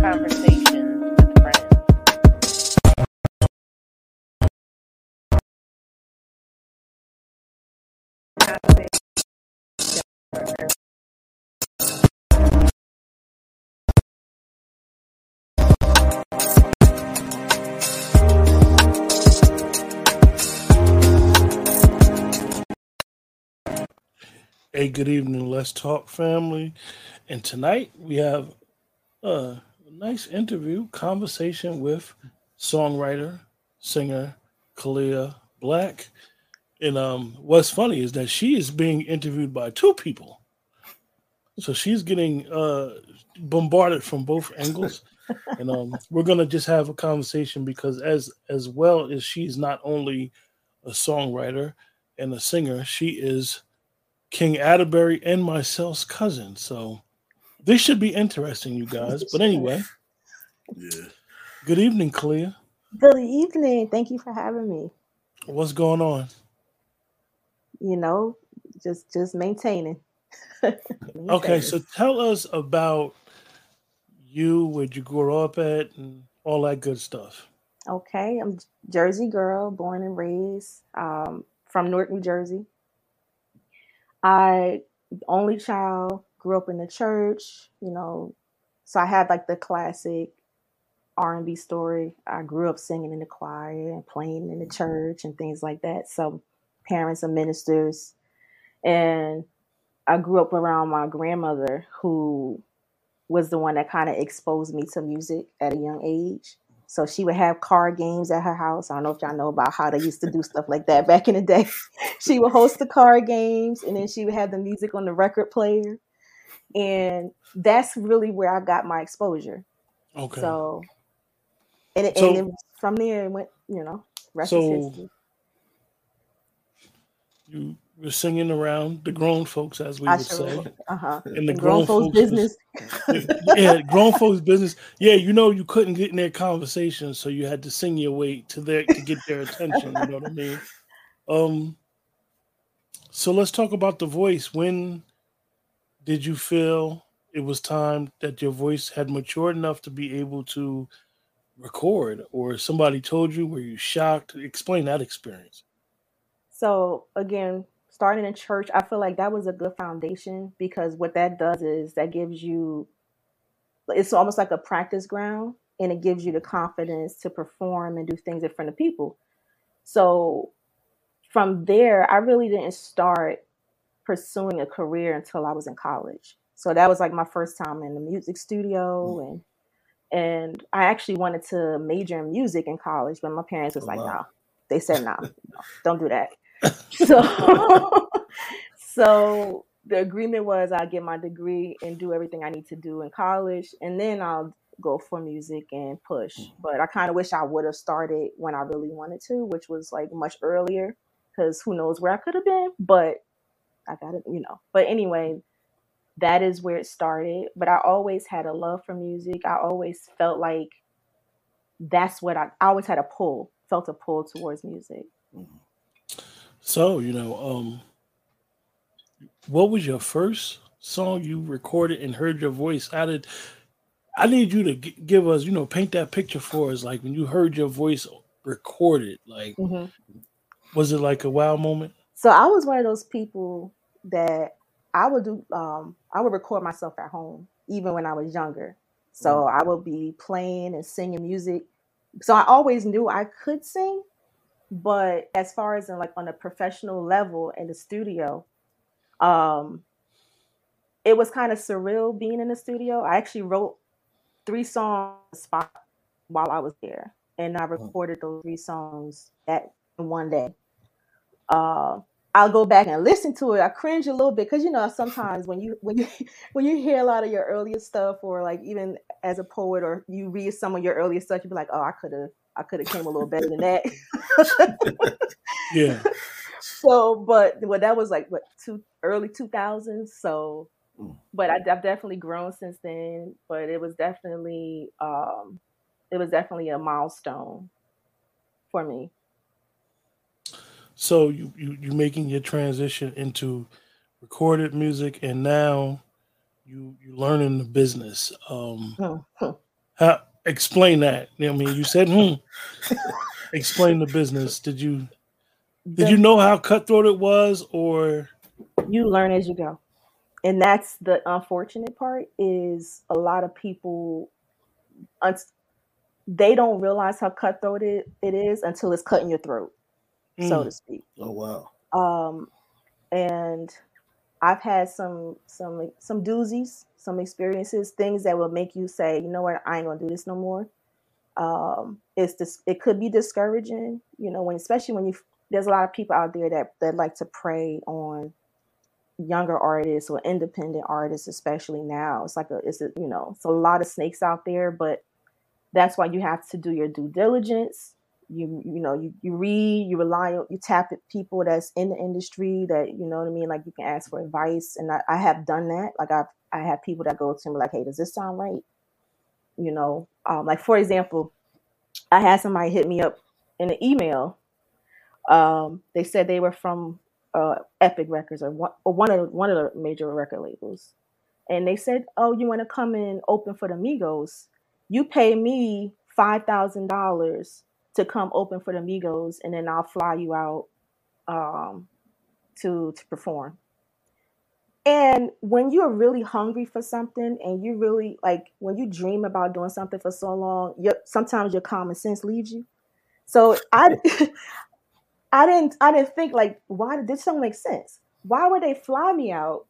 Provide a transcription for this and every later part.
Conversations with friends. Hey, good evening, Let's Talk family. And tonight we have a nice interview, conversation with songwriter, singer Caleya Black. And um, what's funny is that she is being interviewed by two people. So she's getting uh, bombarded from both angles. and um, we're gonna just have a conversation because as as well as she's not only a songwriter and a singer, she is King Atterbury and myself's cousin. So this should be interesting, you guys. But anyway, Yeah. good evening, Caleya. Good evening. Thank you for having me. What's going on? You know, just just maintaining. Okay, so tell us about you, where'd you grow up at, and all that good stuff. okay, I'm Jersey girl, born and raised um, from Newark, New Jersey. I only child, grew up in the church. You know, so I had like the classic R and B story. I grew up singing in the choir and playing in the church and things like that. So parents are ministers, and I grew up around my grandmother who was the one that kind of exposed me to music at a young age. So she would have card games at her house. I don't know if y'all know about how they used to do stuff like that back in the day. she would host the card games and then she would have the music on the record player. And that's really where I got my exposure. Okay. So and it, So- and it, from there it went, you know, rest So- you were singing around the grown folks, as we I would sure say. Uh-huh. And the And grown, grown folks folks was- business. yeah, grown folks' business. Yeah, you know, you couldn't get in their conversation, so you had to sing your way to their to get their attention. You know what I mean? Um. So let's talk about the voice. When did you feel it was time that your voice had matured enough to be able to record, or somebody told you? Were you shocked? Explain that experience. So again, starting in church, I feel like that was a good foundation because what that does is that gives you it's almost like a practice ground and it gives you the confidence to perform and do things in front of people. So from there, I really didn't start pursuing a career until I was in college. So that was like my first time in the music studio mm. and and I actually wanted to major in music in college, but my parents was Oh, like, wow. no. They said, no, no, don't do that. So, so the agreement was I get my degree and do everything I need to do in college, and then I'll go for music and push. Mm. But I kind of wish I would have started when I really wanted to, which was like much earlier, because who knows where I could have been. But I got it, you know. But anyway, that is where it started. But I always had a love for music. I always felt like that's what I, I always had a pull, felt a pull towards music. So you know, um, what was your first song you recorded and heard your voice? How did I need you to g- give us, you know, paint that picture for us? Like when you heard your voice recorded, like Mhm. was it like a wow moment? So I was one of those people that I would do. Um, I would record myself at home, even when I was younger. So I would be playing and singing music. So I always knew I could sing, but as far as in like on a professional level in the studio, um, it was kind of surreal being in the studio. I actually wrote three songs spot while I was there, and I recorded those three songs that in one day. Uh, I'll go back and listen to it. I cringe a little bit because you know sometimes when you when you when you hear a lot of your earlier stuff, or like even as a poet, or you read some of your earlier stuff, you be like, oh, I could have I could have came a little better than that. Yeah. so, but well, that was like what two early two thousands. So, Mm. but I, I've definitely grown since then. But it was definitely um, it was definitely a milestone for me. So you you you're making your transition into recorded music, and now you you learning the business. Um, Mhm. How explain that? I mean, you said hmm. explain the business. Did you did The you know how cutthroat it was, or you learn as you go. And that's the unfortunate part is a lot of people they don't realize how cutthroat it, it is until it's cutting your throat, so Mm, to speak. Oh wow. Um, and I've had some some some doozies, some experiences, things that will make you say, you know what, I ain't gonna do this no more. Um, it's this. It could be discouraging, you know, when especially when you there's a lot of people out there that that like to prey on younger artists or independent artists, especially now. It's like a it's a you know it's a lot of snakes out there, but that's why you have to do your due diligence you you know you, you read you rely on you tap at people that's in the industry that you know what i mean? Like you can ask for advice and i, I have done that. Like i've i have people that go to me like hey does this sound right? You know um, like for example i had somebody hit me up in an email. Um, they said they were from uh, epic records or one, or one of the, one of the major record labels. And they said oh you want to come and open for the migos? You pay me five thousand dollars to come open for the Migos, and then I'll fly you out um, to to perform. And when you're really hungry for something, and you really like when you dream about doing something for so long, your sometimes your common sense leaves you. So I I didn't I didn't think like why did this don't make sense? Why would they fly me out,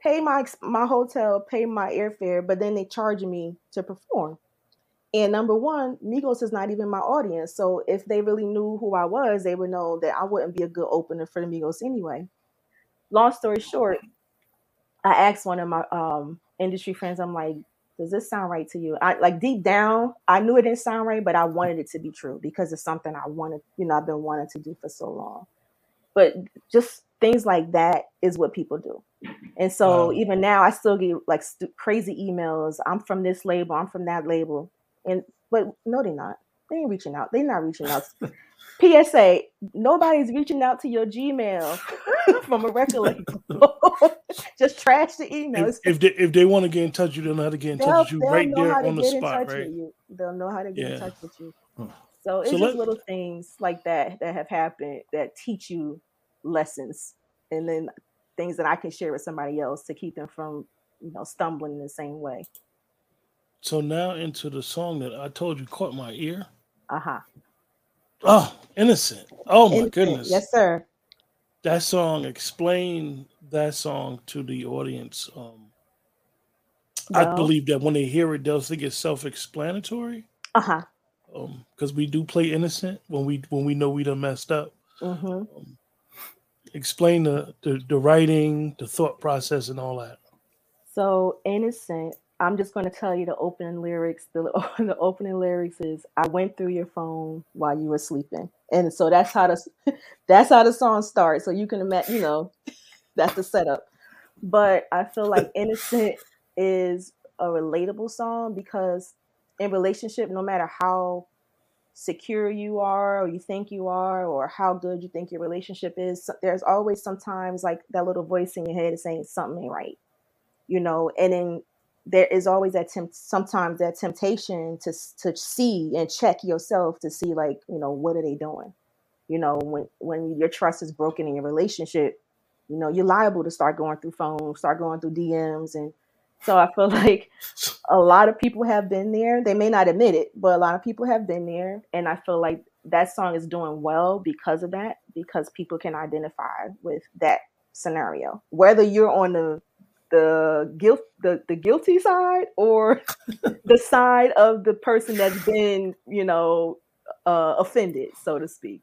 pay my my hotel, pay my airfare, but then they charge me to perform? And number one, Migos is not even my audience. So if they really knew who I was, they would know that I wouldn't be a good opener for the Migos anyway. Long story short, I asked one of my um, industry friends, I'm like, does this sound right to you? I like deep down, I knew it didn't sound right, but I wanted it to be true because it's something I wanted, you know, I've been wanting to do for so long. But just things like that is what people do. And so wow, even now, I still get like stu- crazy emails. I'm from this label. I'm from that label. And but no, they're not. They ain't reaching out. They're not reaching out. PSA: Nobody's reaching out to your Gmail from a record. Just trash the emails. if they if they want to get in touch, you don't know how to get in touch with you right there on the spot, right? They'll know how to get in touch with you. So So it's just let little things like that that have happened that teach you lessons, and then things that I can share with somebody else to keep them from you know stumbling in the same way. So now into the song that I told you caught my ear. Uh huh. Oh, innocent. Oh my Innocent. goodness. Yes, sir. That song, explain that song to the audience. Um, I believe that when they hear it, they'll think it's self-explanatory. uh huh. Um, because we do play innocent when we when we know we done messed up. hmm Um, explain the, the the writing, the thought process, and all that. So innocent. I'm just going to tell you the opening lyrics. The, the opening lyrics is "I went through your phone while you were sleeping," and so that's how the that's how the song starts. So you can imagine, you know, that's the setup. But I feel like innocent is a relatable song because in relationship, no matter how secure you are or you think you are or how good you think your relationship is, there's always sometimes like that little voice in your head is saying something ain't right you know and then there is always that sometimes that temptation to to see and check yourself to see like you know what are they doing? You know when when your trust is broken in your relationship you know you're liable to start going through phones start going through dms and so i feel like a lot of people have been there. They may not admit it but a lot of people have been there and i feel like that song is doing well because of that because people can identify with that scenario. Whether you're on the the guilt the, the guilty side or the side of the person that's been you know uh, offended so to speak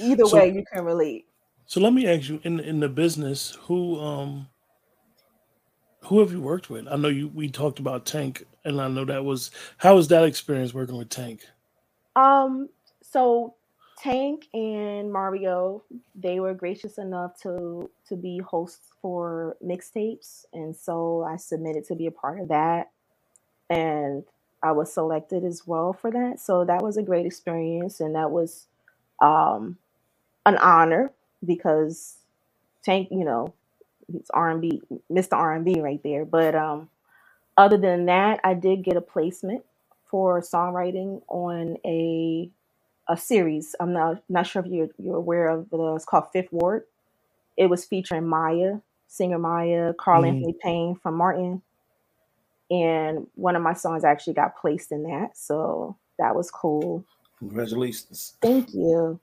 either way you can relate so let me ask you in in the business who um who have you worked with? I know you we talked about Tank, and I know that was how was that experience working with Tank? um so tank and mario they were gracious enough to to be hosts for mixtapes and so i submitted to be a part of that and i was selected as well for that so that was a great experience and that was um an honor because Tank, you know, he's R and B, Mr. R and B right there. But um, other than that, I did get a placement for songwriting on a a series. I'm not not sure if you're you're aware of the it's called Fifth Ward. It was featuring Mya, singer Mya, Carl Mhm. Anthony Payne from Martin, and one of my songs actually got placed in that. So that was cool. Congratulations. Thank you.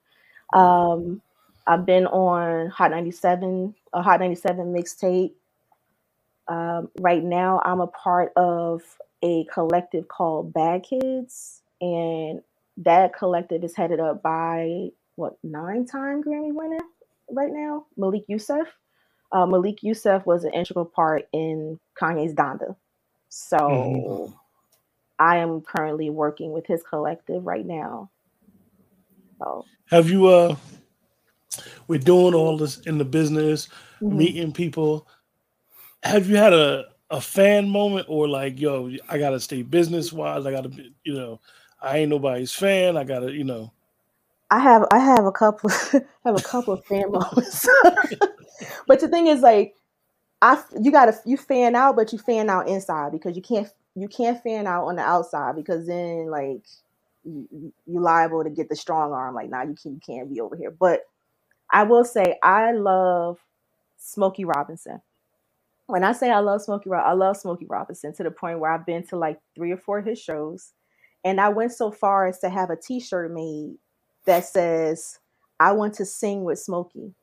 Um, I've been on Hot 97, a Hot 97 mixtape. Um, right now, I'm a part of a collective called Bad Kids, and that collective is headed up by what nine time Grammy winner right now, Malik Yusef. Uh, Malik Yusef was an integral part in Kanye's Donda. So Mhm. I am currently working with his collective right now. So Have you uh we're doing all this in the business, mhm. meeting people. Have you had a a fan moment or like, yo, I gotta stay business wise, I gotta be, you know, I ain't nobody's fan, I gotta, you know. I have I have a couple have a couple of fan moments. but the thing is like I you gotta you fan out, but you fan out inside because you can't you can't fan out on the outside because then like you, you liable to get the strong arm. Like, nah, you can you can't be over here. But I will say I love Smokey Robinson. When I say I love Smokey, I love Smokey Robinson to the point where I've been to like three or four of his shows, and I went so far as to have a T-shirt made that says "I want to sing with Smokey."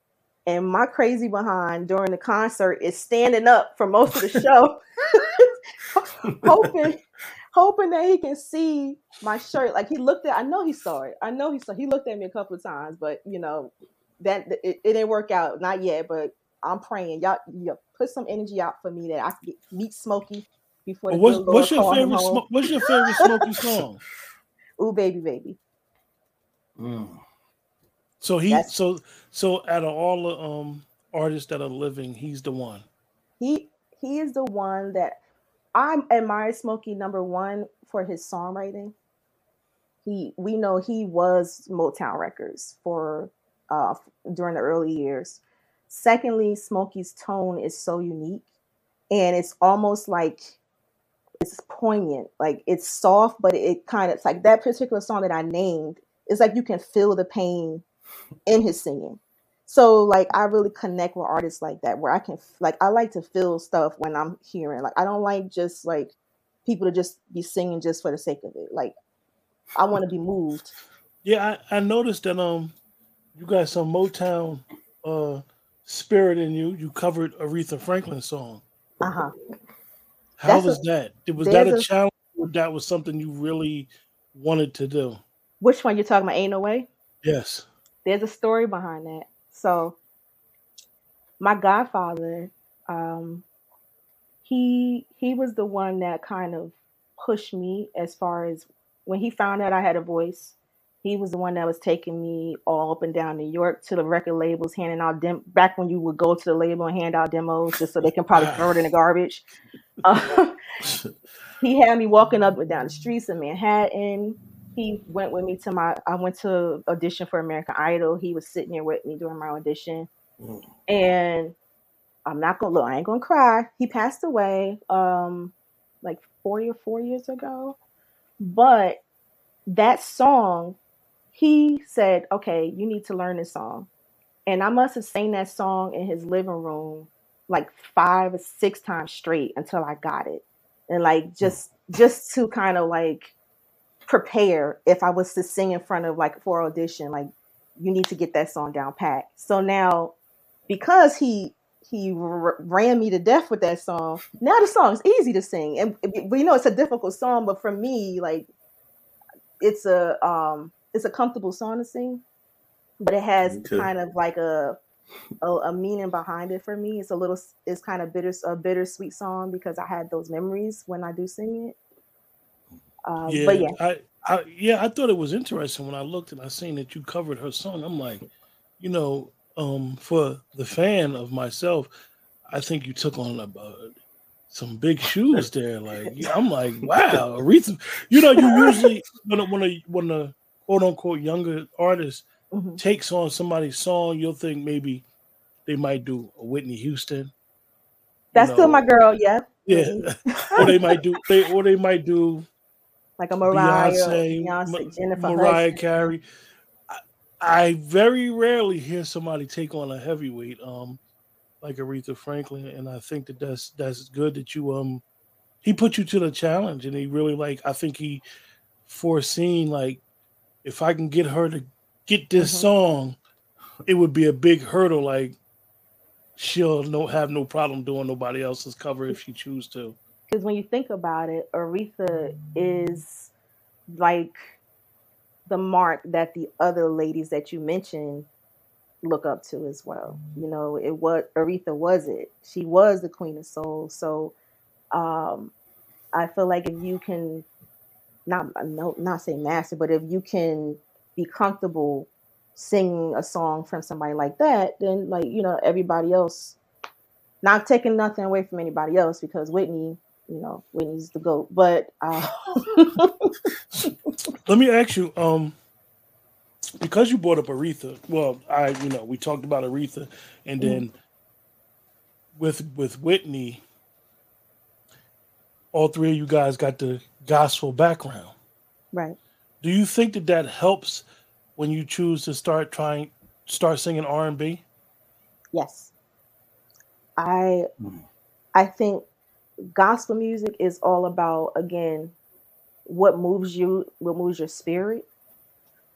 And my crazy behind during the concert is standing up for most of the show, hoping hoping that he can see my shirt. Like he looked at, I know he saw it. I know he saw. He looked at me a couple of times, but you know that it, it didn't work out, not yet. But I'm praying y'all, y'all put some energy out for me that I can meet Smokey before the What's what's your favorite. Smo- what's your favorite Smokey song? Ooh, baby, baby. Mm. So he That's so so out of all the um artists that are living, he's the one. he he is the one that I admire Smokey number one for his songwriting. He we know he was Motown Records for uh during the early years. Secondly, Smokey's tone is so unique and it's almost like it's poignant. Like it's soft, but it kind of it's like that particular song that I named. It's like you can feel the pain in his singing. So like I really connect with artists like that where I can like I like to feel stuff when I'm hearing. Like I don't like just like people to just be singing just for the sake of it. Like I want to be moved. Yeah, I, I noticed that um you got some Motown uh spirit in you. You covered Aretha Franklin song. Uh-huh. How That's a was that? Was that a a challenge or that was something you really wanted to do? which one you're talking about? Ain't no way. Yes. There's a story behind that. So my godfather, um, he he was the one that kind of pushed me as far as when he found out I had a voice. He was the one that was taking me all up and down New York to the record labels, handing out dem- back when you would go to the label and hand out demos just so they can probably throw it in the garbage. Uh, he had me walking up and down the streets of Manhattan. He went with me to my I went to audition for American Idol. He was sitting there with me during my audition. Mm. And I'm not gonna look, I ain't gonna cry. He passed away um like four or four years ago. But that song, he said, Okay, you need to learn this song. And I must have sang that song in his living room like five or six times straight until I got it. And like just just to kind of like prepare if I was to sing in front of like for audition, like you need to get that song down pat. So now because he he r- ran me to death with that song. Now the song's easy to sing, and but you know it's a difficult song. But for me, like it's a um it's a comfortable song to sing, but it has kind of like a a, a meaning behind it for me. It's a little it's kind of bitter a bittersweet song because I had those memories when I do sing it. Uh, but Yeah, yeah, I, I yeah, I thought it was interesting when I looked and I seen that you covered her song. I'm like, you know, um, for the fan of myself, I think you took on uh, some big shoes there. Like I'm like, wow, Aretha. You know, you usually when a, when a when a quote unquote younger artist mhm. takes on somebody's song, you'll think maybe they might do a Whitney Houston. You that's still my girl. Yeah, yeah, or they might do they or they might do like a Mariah, Beyonce, Beyonce, Ma- Jennifer Mariah. Carey. I, I very rarely hear somebody take on a heavyweight, um, like Aretha Franklin, and I think that that's that's good that you um he put you to the challenge, and he really like I think he foreseen like if I can get her to get this Mhm. song, it would be a big hurdle. Like she'll no have no problem doing nobody else's cover if she choose to. Because when you think about it, Aretha is like the mark that the other ladies that you mentioned look up to as well. You know, it was Aretha was it. She was the queen of soul. So um I feel like if you can not no not say master, but if you can be comfortable singing a song from somebody like that, then like, you know, everybody else not taking nothing away from anybody else because Whitney, you know, Whitney's the goat. But uh, Let me ask you, um, because you brought up Aretha. Well, I, you know, we talked about Aretha, and Mhm. then with with Whitney, all three of you guys got the gospel background. right. Do you think that that helps when you choose to start trying start singing R and B? Yes. I Mm. I think gospel music is all about again what moves you, what moves your spirit.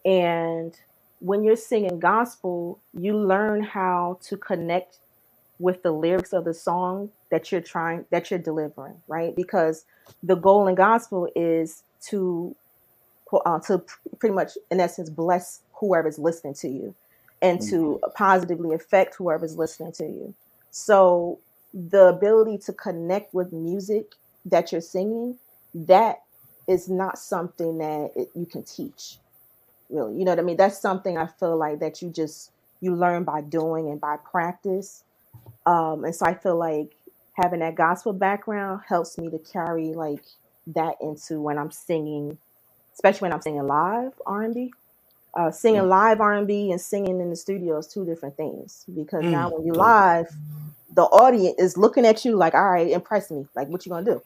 And when you're singing gospel, you learn how to connect with the lyrics of the song that you're trying that you're delivering, right? Because the goal in gospel is to uh, to pretty much in essence bless whoever's listening to you and to positively affect whoever's listening to you. So the ability to connect with music that you're singing, that is not something that it, you can teach. Really, you know what I mean? That's something I feel like that you just you learn by doing and by practice. Um, and so I feel like having that gospel background helps me to carry like that into when I'm singing, especially when I'm singing live R&B. Uh, singing live R&B and singing in the studio is two different things because now Mm. when you're live, the audience is looking at you like, all right, impress me. Like, what you gonna do?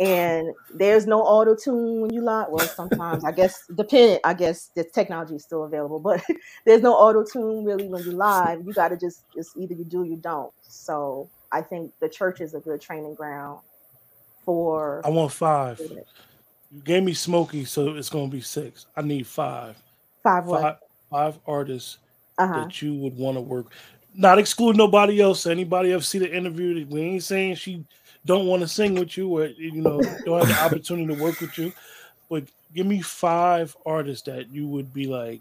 And there's no auto tune when you live. Well, sometimes I guess depending. I guess the technology is still available, but there's no auto tune really when you live. You got to just it's either you do or you don't. So I think the church is a good training ground for. I want five. You gave me Smokey, so it's going to be six. I need five. Five what? Five, five artists Uh huh. that you would want to work. Not exclude nobody else. Anybody else see the interview? That we ain't saying she don't want to sing with you or you know don't have the opportunity to work with you. But give me five artists that you would be like,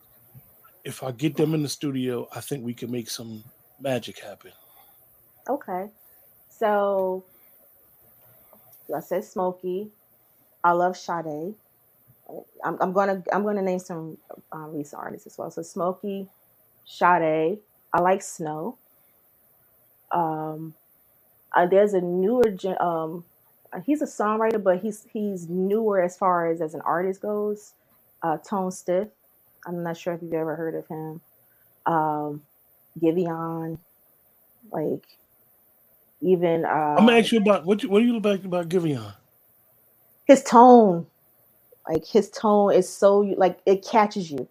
if I get them in the studio, I think we can make some magic happen. Okay. So I said Smokey. I love Sade. I'm, I'm gonna I'm gonna name some um, recent artists as well. So Smokey, Sade. I like Snoh. Um, uh, there's a newer um, uh, he's a songwriter, but he's he's newer as far as as an artist goes. Uh, Tone Stith. I'm not sure if you've ever heard of him. Um, Giveon, like even uh, I'm gonna ask you about what you, what do you like about Giveon? his tone like his tone is so like it catches you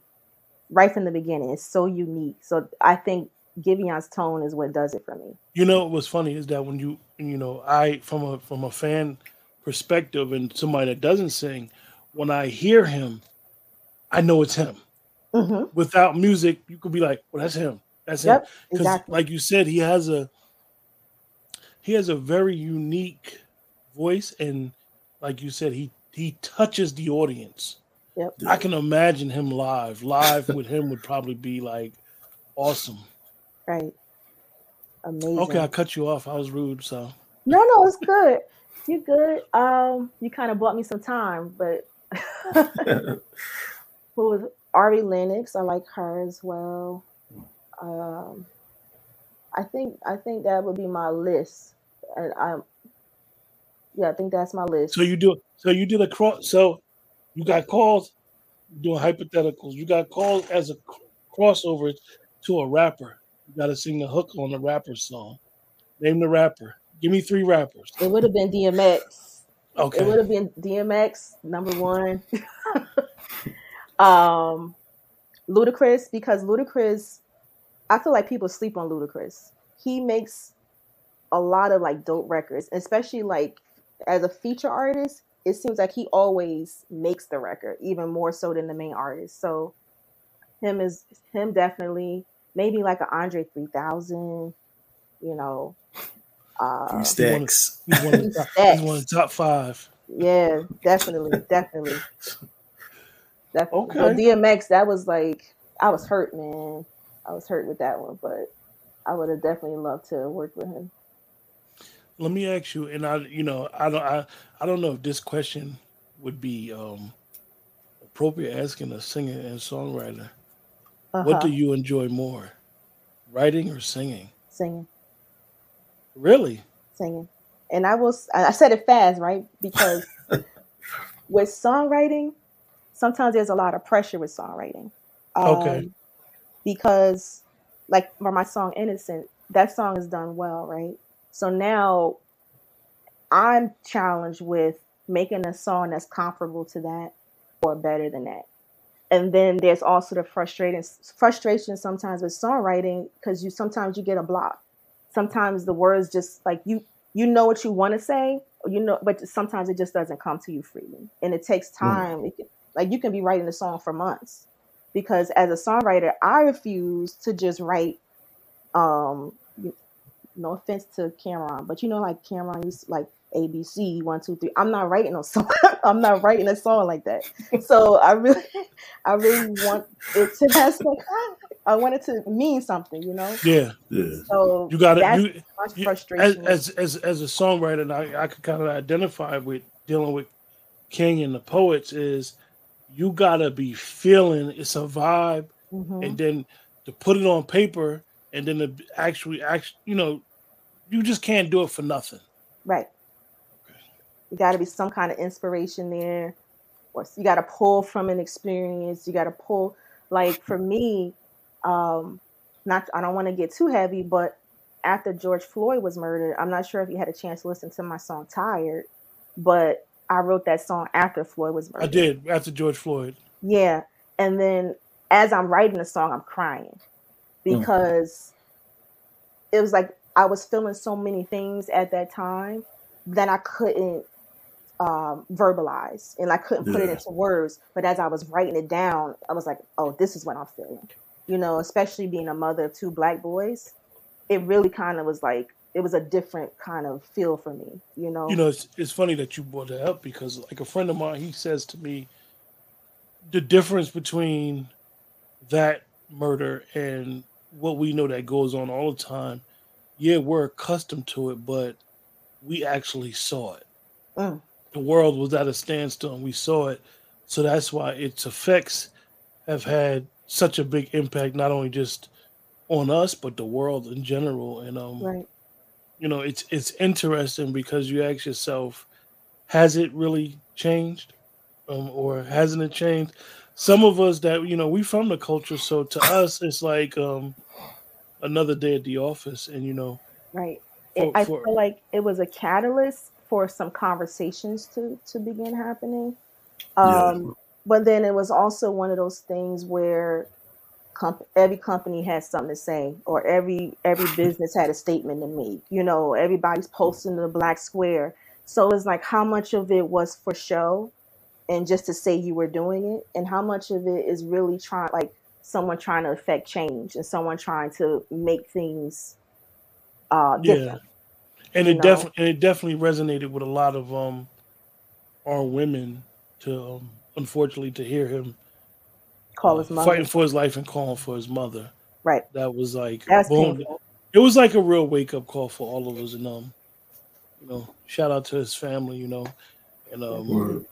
right from the beginning it's so unique so i think Giveon's tone is what does it for me You know what's funny is that when you you know I from a from a fan perspective and somebody that doesn't sing, when I hear him, I know it's him. hmm Without music, you could be like, "Well, that's him. That's him." yep Because, exactly like you said, he has a he has a very unique voice, and like you said, he he touches the audience. yep I can imagine him live. Live with him would probably be like awesome. right amazing Okay, I cut you off. I was rude, so. no no it's good you're good um you kind of bought me some time but who was Ari Lennox? I like her as well. Um, I think I think that would be my list, and I'm yeah I think that's my list. So you do so you did a cross so you got calls doing hypotheticals. You got called as a cr- crossover to a rapper. You gotta sing the hook on the rapper song. Name the rapper. Give me three rappers. It would have been DMX. Okay. It would have been DMX number one. um, Ludacris because Ludacris, I feel like people sleep on Ludacris. He makes a lot of like dope records, especially like as a feature artist. It seems like he always makes the record, even more so than the main artist. So him is him definitely maybe like an Andre three thousand, you know. Uh, Three stacks. He's one of the top, he's one of the top five. yeah, definitely, definitely. Definitely. Okay. So DMX, that was like I was hurt, man. I was hurt with that one, but I would have definitely loved to work with him. Let me ask you, and I, you know, I don't, I, I don't know if this question would be um appropriate asking a singer and songwriter. Uh-huh. What do you enjoy more, writing or singing? singing, Really? singing, and I was I I said it fast, right? Because with songwriting, sometimes there's a lot of pressure with songwriting. Okay. Because like for my song Innocent, that song is done well, right? So now I'm challenged with making a song that's comparable to that or better than that. And then there's also the frustrating frustration sometimes with songwriting because you sometimes you get a block. Sometimes the words just like you you know what you want to say, you know, but sometimes it just doesn't come to you freely, and it takes hmm. time. It can, like you can be writing a song for months because as a songwriter, I refuse to just write. Um, no offense to Cameron, but you know, like Cameron used like ABC one two three. I'm not writing a song. I'm not writing a song like that. So I really, I really want it to have some. I want it to mean something, you know. Yeah. Yeah. So You got that's to. You, as, frustration. as as as a songwriter, and I I could kind of identify with dealing with King and the poets is you gotta be feeling it's a vibe, Mhm. and then to put it on paper, and then to actually actually you know, you just can't do it for nothing. Right. You got to be some kind of inspiration there, or you got to pull from an experience. You got to pull, like for me, um, not I don't want to get too heavy, but after George Floyd was murdered, I'm not sure if you had a chance to listen to my song "Tired," but I wrote that song after Floyd was murdered. I did after George Floyd. Yeah. And then as I'm writing the song, I'm crying because it was like I was feeling so many things at that time that I couldn't um, verbalize and I couldn't put it into words. But as I was writing it down, I was like, oh, this is what I'm feeling. You know, especially being a mother of two black boys, it really kind of was like, it was a different kind of feel for me, you know? You know, it's, it's funny that you brought that up because, like, a friend of mine, he says to me, the difference between that murder and what we know that goes on all the time. Yeah, we're accustomed to it, but we actually saw it. Mm. The world was at a standstill, and we saw it. So that's why its effects have had such a big impact, not only just on us, but the world in general. And um, right. You know it's it's interesting because you ask yourself has it really changed um, or hasn't it changed some of us that you know we from the culture so to us it's like um another day at the office and you know Right. for, it, I for- feel like it was a catalyst for some conversations to to begin happening. Yeah. Um, But then it was also one of those things where comp- every company has something to say, or every every business had a statement to make. You know, everybody's posting the black square. So it's like how much of it was for show and just to say you were doing it, and how much of it is really trying like someone trying to affect change and someone trying to make things uh yeah and it definitely and it definitely resonated with a lot of um our women to um, unfortunately to hear him Call his mother. fighting for his life and calling for his mother Right. that was like That's boom painful. it was like a real wake up call for all of us, and um, you know, shout out to his family, you know, and um, Word.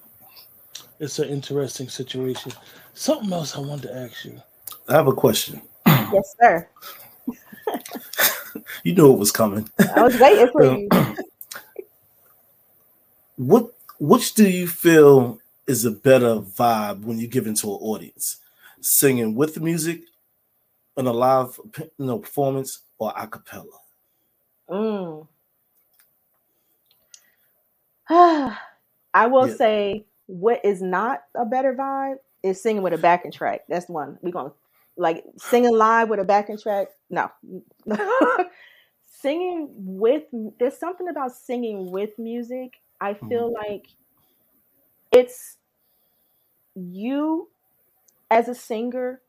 it's an interesting situation. Something else I wanted to ask you. I have a question. Yes, sir. You knew it was coming. I was waiting for you. What which do you feel is a better vibe when you give into an audience? Singing with the music in a live you know, performance or a cappella? Mm. I will Yeah. say what is not a better vibe is singing with a backing track. That's one. We're gonna like singing live with a backing track. No. singing with there's something about singing with music. I feel like it's you as a singer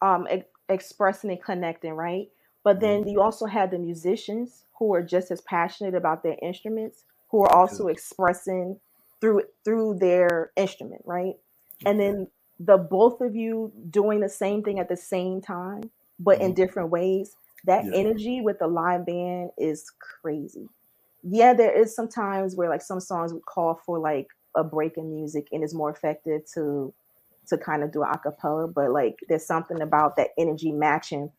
um e- expressing and connecting, right? But then you also have the musicians who are just as passionate about their instruments, who are also expressing through through their instrument, right? And then the both of you doing the same thing at the same time, but in Mhm. different ways. That Yeah. energy with the live band is crazy. Yeah, there is some times where like some songs would call for like a break in music and it's more effective to to kind of do a cappella, but like there's something about that energy matching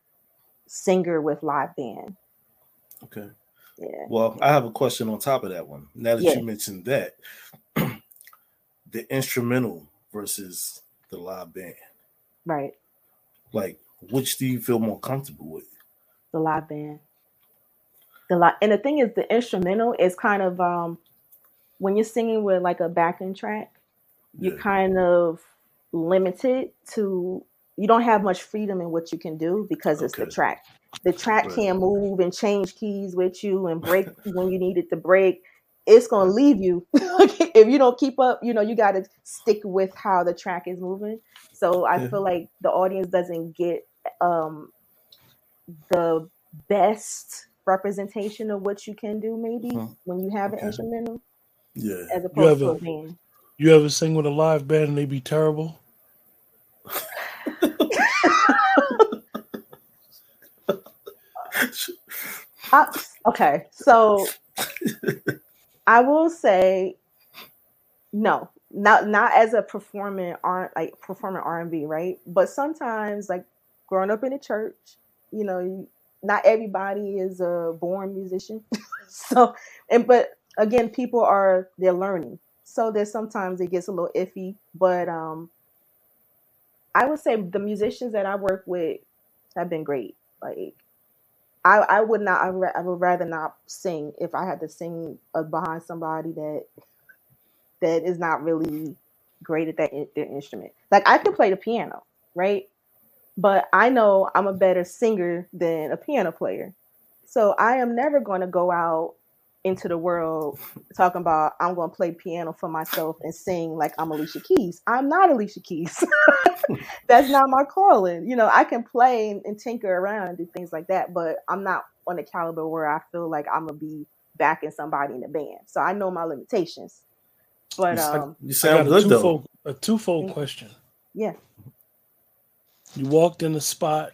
singer with live band. Okay. Yeah. Well, I have a question on top of that one. Now that Yeah. you mentioned that, the instrumental versus the live band, Right. like which do you feel more comfortable with? The live band. The li- and the thing is the instrumental is kind of um when you're singing with like a backing track, Yeah. kind of limited to you don't have much freedom in what you can do because it's the track. The track Right. can move and change keys with you and break when you need it to break. It's gonna leave you if you don't keep up. You know you got to stick with how the track is moving. So I Yeah. feel like the audience doesn't get um, the best representation of what you can do maybe Mhm. when you have an instrumental Yeah. as opposed to ever- a band. You ever sing with a live band and they be terrible? I, okay, so I will say no, not not as a performing R like performing R and B, right? But sometimes, like growing up in a church, you know, not everybody is a born musician. so, and but again, people are they're learning. So there's sometimes it gets a little iffy, but um, I would say the musicians that I work with have been great. Like I, I would not. I, I would rather not sing if I had to sing behind somebody that that is not really great at that their instrument. Like I can play the piano, right? But I know I'm a better singer than a piano player. So I am never going to go out into the world talking about I'm going to play piano for myself and sing like I'm Alicia Keys. I'm not Alicia Keys. That's not my calling. You know, I can play and, and tinker around and do things like that, but I'm not on the caliber where I feel like I'm gonna be backing somebody in the band. So I know my limitations. But You, um, you I got sound a good though. a twofold question. yeah, You walked in the spot,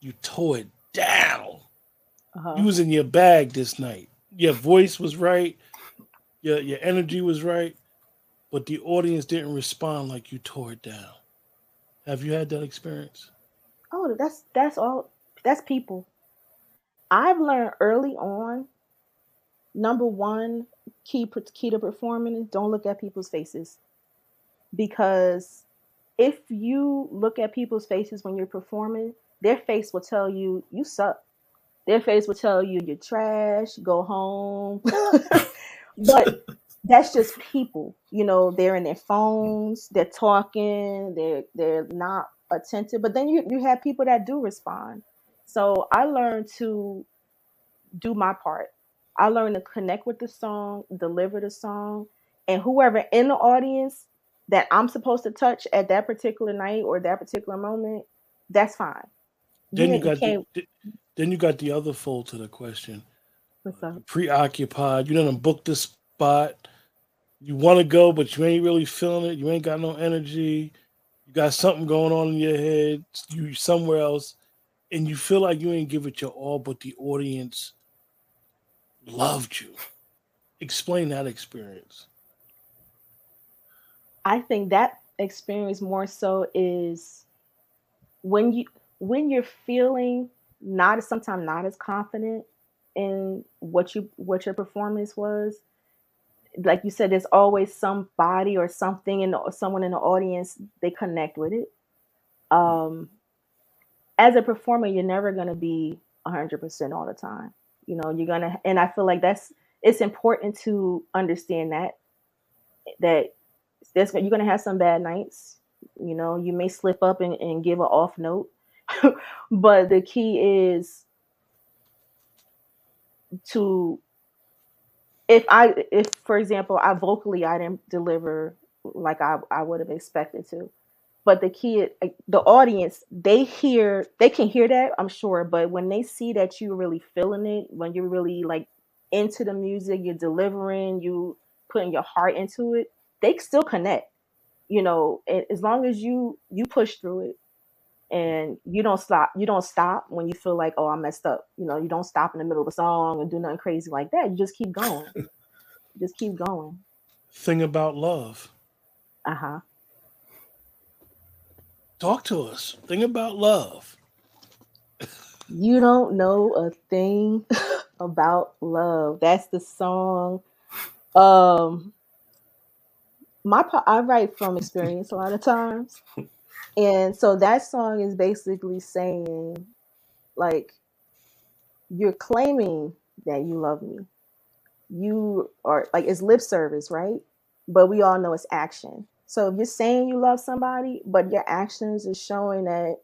you tore it down. Uh-huh. You was in your bag this night. Your voice was right, your your energy was right, but the audience didn't respond like you tore it down. Have you had that experience? Oh, that's that's all. That's people. I've learned early on. Number one key key to performing is don't look at people's faces, because if you look at people's faces when you're performing, their face will tell you you suck. Their face will tell you you're trash. Go home. but that's just people. You know, they're in their phones. They're talking. They're they're not attentive. But then you you have people that do respond. So I learned to do my part. I learned to connect with the song, deliver the song, and whoever in the audience that I'm supposed to touch at that particular night or that particular moment, that's fine. Then you didn't- got can't- the, then you got the other fold to the question. what's up? Preoccupied. You done booked this spot. You want to go, but you ain't really feeling it. You ain't got no energy. You got something going on in your head. You somewhere else, and you feel like you ain't give it your all, but the audience loved you. Explain that experience. I think that experience more so is when you when you're feeling not sometimes not as confident in what you what your performance was. Like you said, there's always somebody or something in the, someone in the audience they connect with it. Um, as a performer, you're never gonna be hundred percent all the time. You know, you're gonna, and I feel like that's it's important to understand that that there's you're gonna have some bad nights. You know, you may slip up and, and give an off note, but the key is to if I if for example I vocally I didn't deliver like I, I would have expected to. But the key the audience, they hear they can hear that, I'm sure, but when they see that you're really feeling it, when you're really like into the music, you're delivering, you putting your heart into it, they still connect. You know, and as long as you you push through it and you don't stop you don't stop when you feel like oh i messed up. You know you don't stop in the middle of a song and do nothing crazy like that. You just keep going. Just keep going. Thing about love. uh-huh. Talk to us. Thing about love. you don't know a thing about love. That's the song. Um my i write from experience a lot of times and so that song is basically saying like you're claiming that you love me. You are like it's lip service right? But we all know it's action. So if you're saying you love somebody but your actions are showing that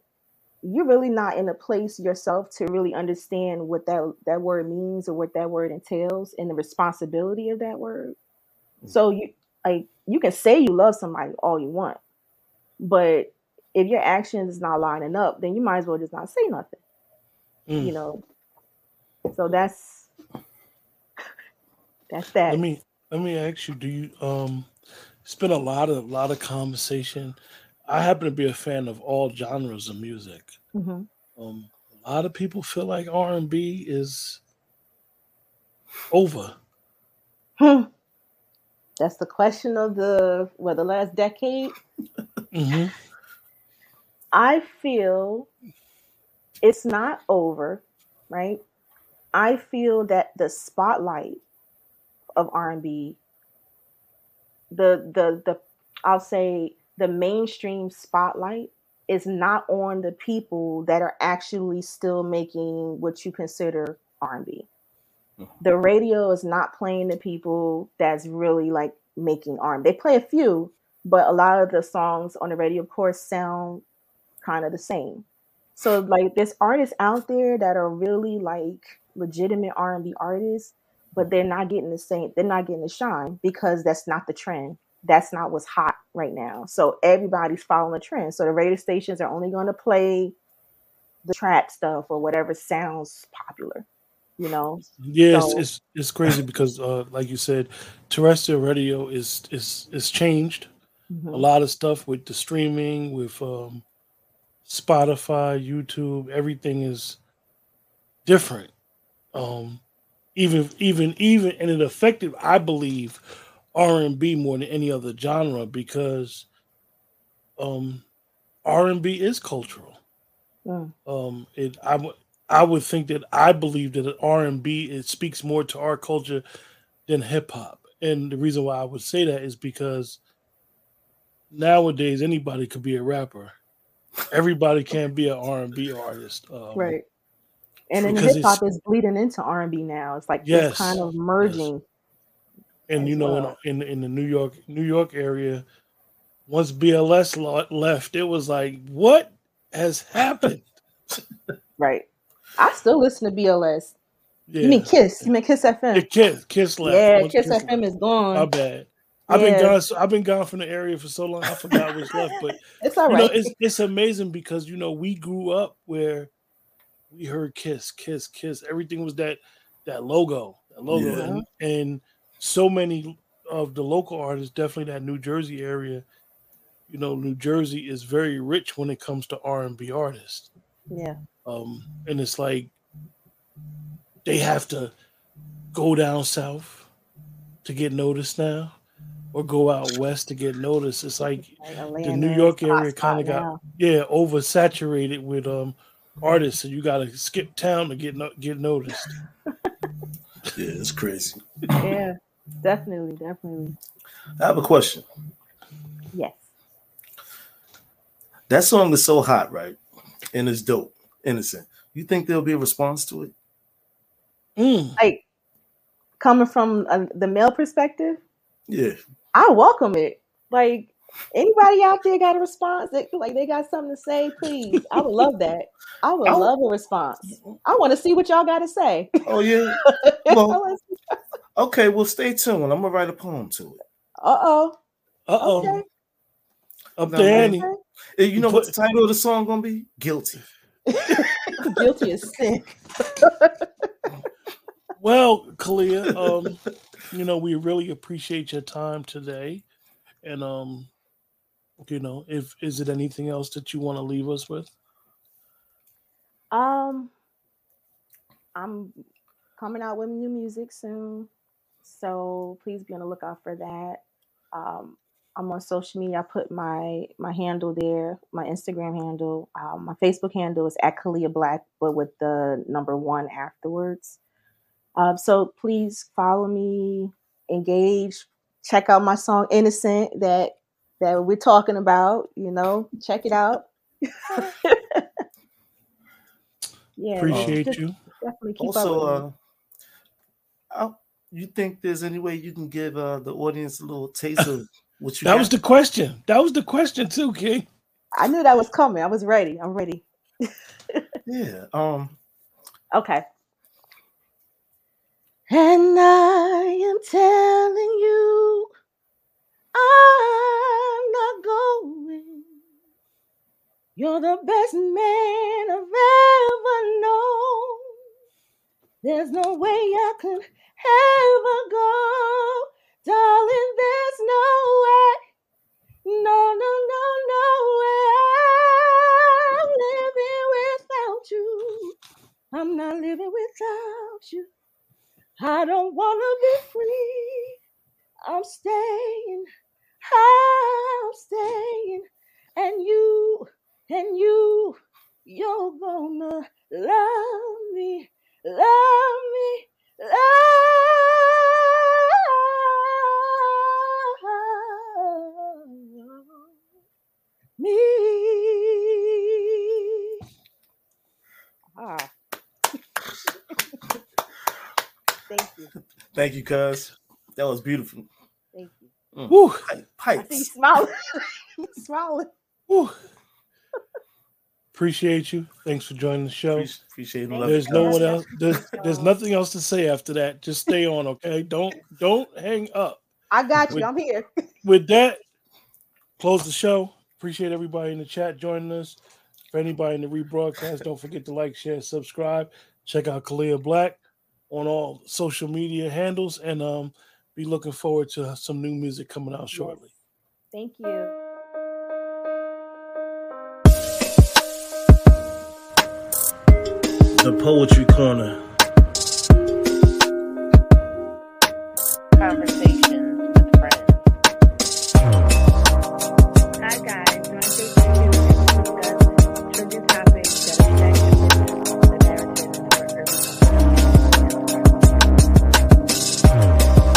you're really not in a place yourself to really understand what that that word means or what that word entails and the responsibility of that word. Mm. So you like you can say you love somebody all you want but if your actions is not lining up then you might as well just not say nothing Mm. you know so that's that's that Let me let me ask you, do you um it's been a lot of lot of conversation. I happen to be a fan of all genres of music. hmm Um a lot of people feel like R and B is over. Hmm. That's the question of the what the last decade. hmm I feel it's not over, right? I feel that the spotlight of R&B the the the I'll say the mainstream spotlight is not on the people that are actually still making what you consider R&B. Mhm. The radio is not playing the people that's really like making R&B. They play a few, but a lot of the songs on the radio of course sound kind of the same. So like there's artists out there that are really like legitimate R&B artists, but they're not getting the same they're not getting the shine because that's not the trend. That's not what's hot right now. So everybody's following the trend. So the radio stations are only going to play the trap stuff or whatever sounds popular, you know. Yeah, it's, So it's it's crazy because uh like you said, terrestrial radio is is is changed. A mhm, lot of stuff with the streaming, with um Spotify, YouTube, everything is different. Um even even even and it affected, I believe, R and B more than any other genre because um R and B is cultural. mm, Um it I would I would think that I believe that R and B it speaks more to our culture than hip hop. And the reason why I would say that is because nowadays anybody could be a rapper. Everybody can't be an R and B artist. Um, right. And then hip hop is bleeding into R&B now. It's like it's kind yes, of yes. merging And you know, well. in in, in the New York New York area, once BLS left, it was like, what has happened? Right. I still listen to BLS. You mean Kiss? You mean Kiss yeah. FM? Kiss Kiss left. Yeah, Kiss Kiss FM left, is gone. my bad. I've been gone. so- I've been gone from the area for so long. I forgot what's left. But it's all you know, it's it's amazing because you know we grew up where we heard Kiss, Kiss, Kiss. Everything was that that logo, that logo, Yeah. And and so many of the local artists, definitely that New Jersey area. You know, New Jersey is very rich when it comes to R and B artists. Yeah. Um, and it's like they have to go down south to get noticed now, or go out west to get noticed. It's like Like the New York area kind of got now. yeah oversaturated with um artists, and you got to skip town to get no- get noticed. Yeah, it's crazy. Yeah, definitely, definitely. I have a question. Yes. That song is so hot, right? And it's dope, innocent. You think there'll be a response to it? Mm, Like coming from uh, the male perspective, Yeah. I welcome it. Like anybody out there got a response? That, like they got something to say? Please, I would love that. I would I love a response. I want to see what y'all got to say. Oh yeah. Well, okay. Well, stay tuned. I'm gonna write a poem to it. uh oh. Uh oh. Okay. Up No, there. Annie. Eh, You know what the title of the song gonna be? Guilty. Guilty is sin. Well, Caleya, um, you know, we really appreciate your time today. And um, you know, if is it anything else that you want to leave us with? Um, I'm coming out with new music soon, so please be on the lookout for that. Um, I'm on social media. I put my my handle there, my Instagram handle. Um, my Facebook handle is at Caleya Black, but with the number one afterwards. Um, so please follow me, engage, check out my song "Innocent" that that we're talking about. You know, check it out. yeah, Appreciate just you. Definitely keep up Also, with me. uh, you think there's any way you can give uh, the audience a little taste of what you That got? was the question. That was the question too, King. I knew that was coming. I was ready. I'm ready. yeah. Um. Okay. And I am telling you, I'm not going. You're the best man I've ever known. There's no way I could ever go. Darling, there's no way. No, no, no, no way. I'm living without you. I'm not living without you. I don't want to be free. I'm staying. I'm staying. And you, and you, you're gonna love me, love me, love Thank you. Cuz. That was beautiful. Thank you. Mm. Woo, Pipe- I see you Pipes. smiling. smiling. woo. Appreciate you. Thanks for joining the show. Appreciate, appreciate and love There's you, no one else. There's, there's nothing else to say after that. Just stay on, okay? Don't don't hang up. I got you. With- I'm here. With that, close the show. Appreciate everybody in the chat joining us. For anybody in the rebroadcast, don't forget to like, share, subscribe. Check out Caleya Black on all social media handles, and um, be looking forward to some new music coming out shortly. Thank you. The Poetry Corner.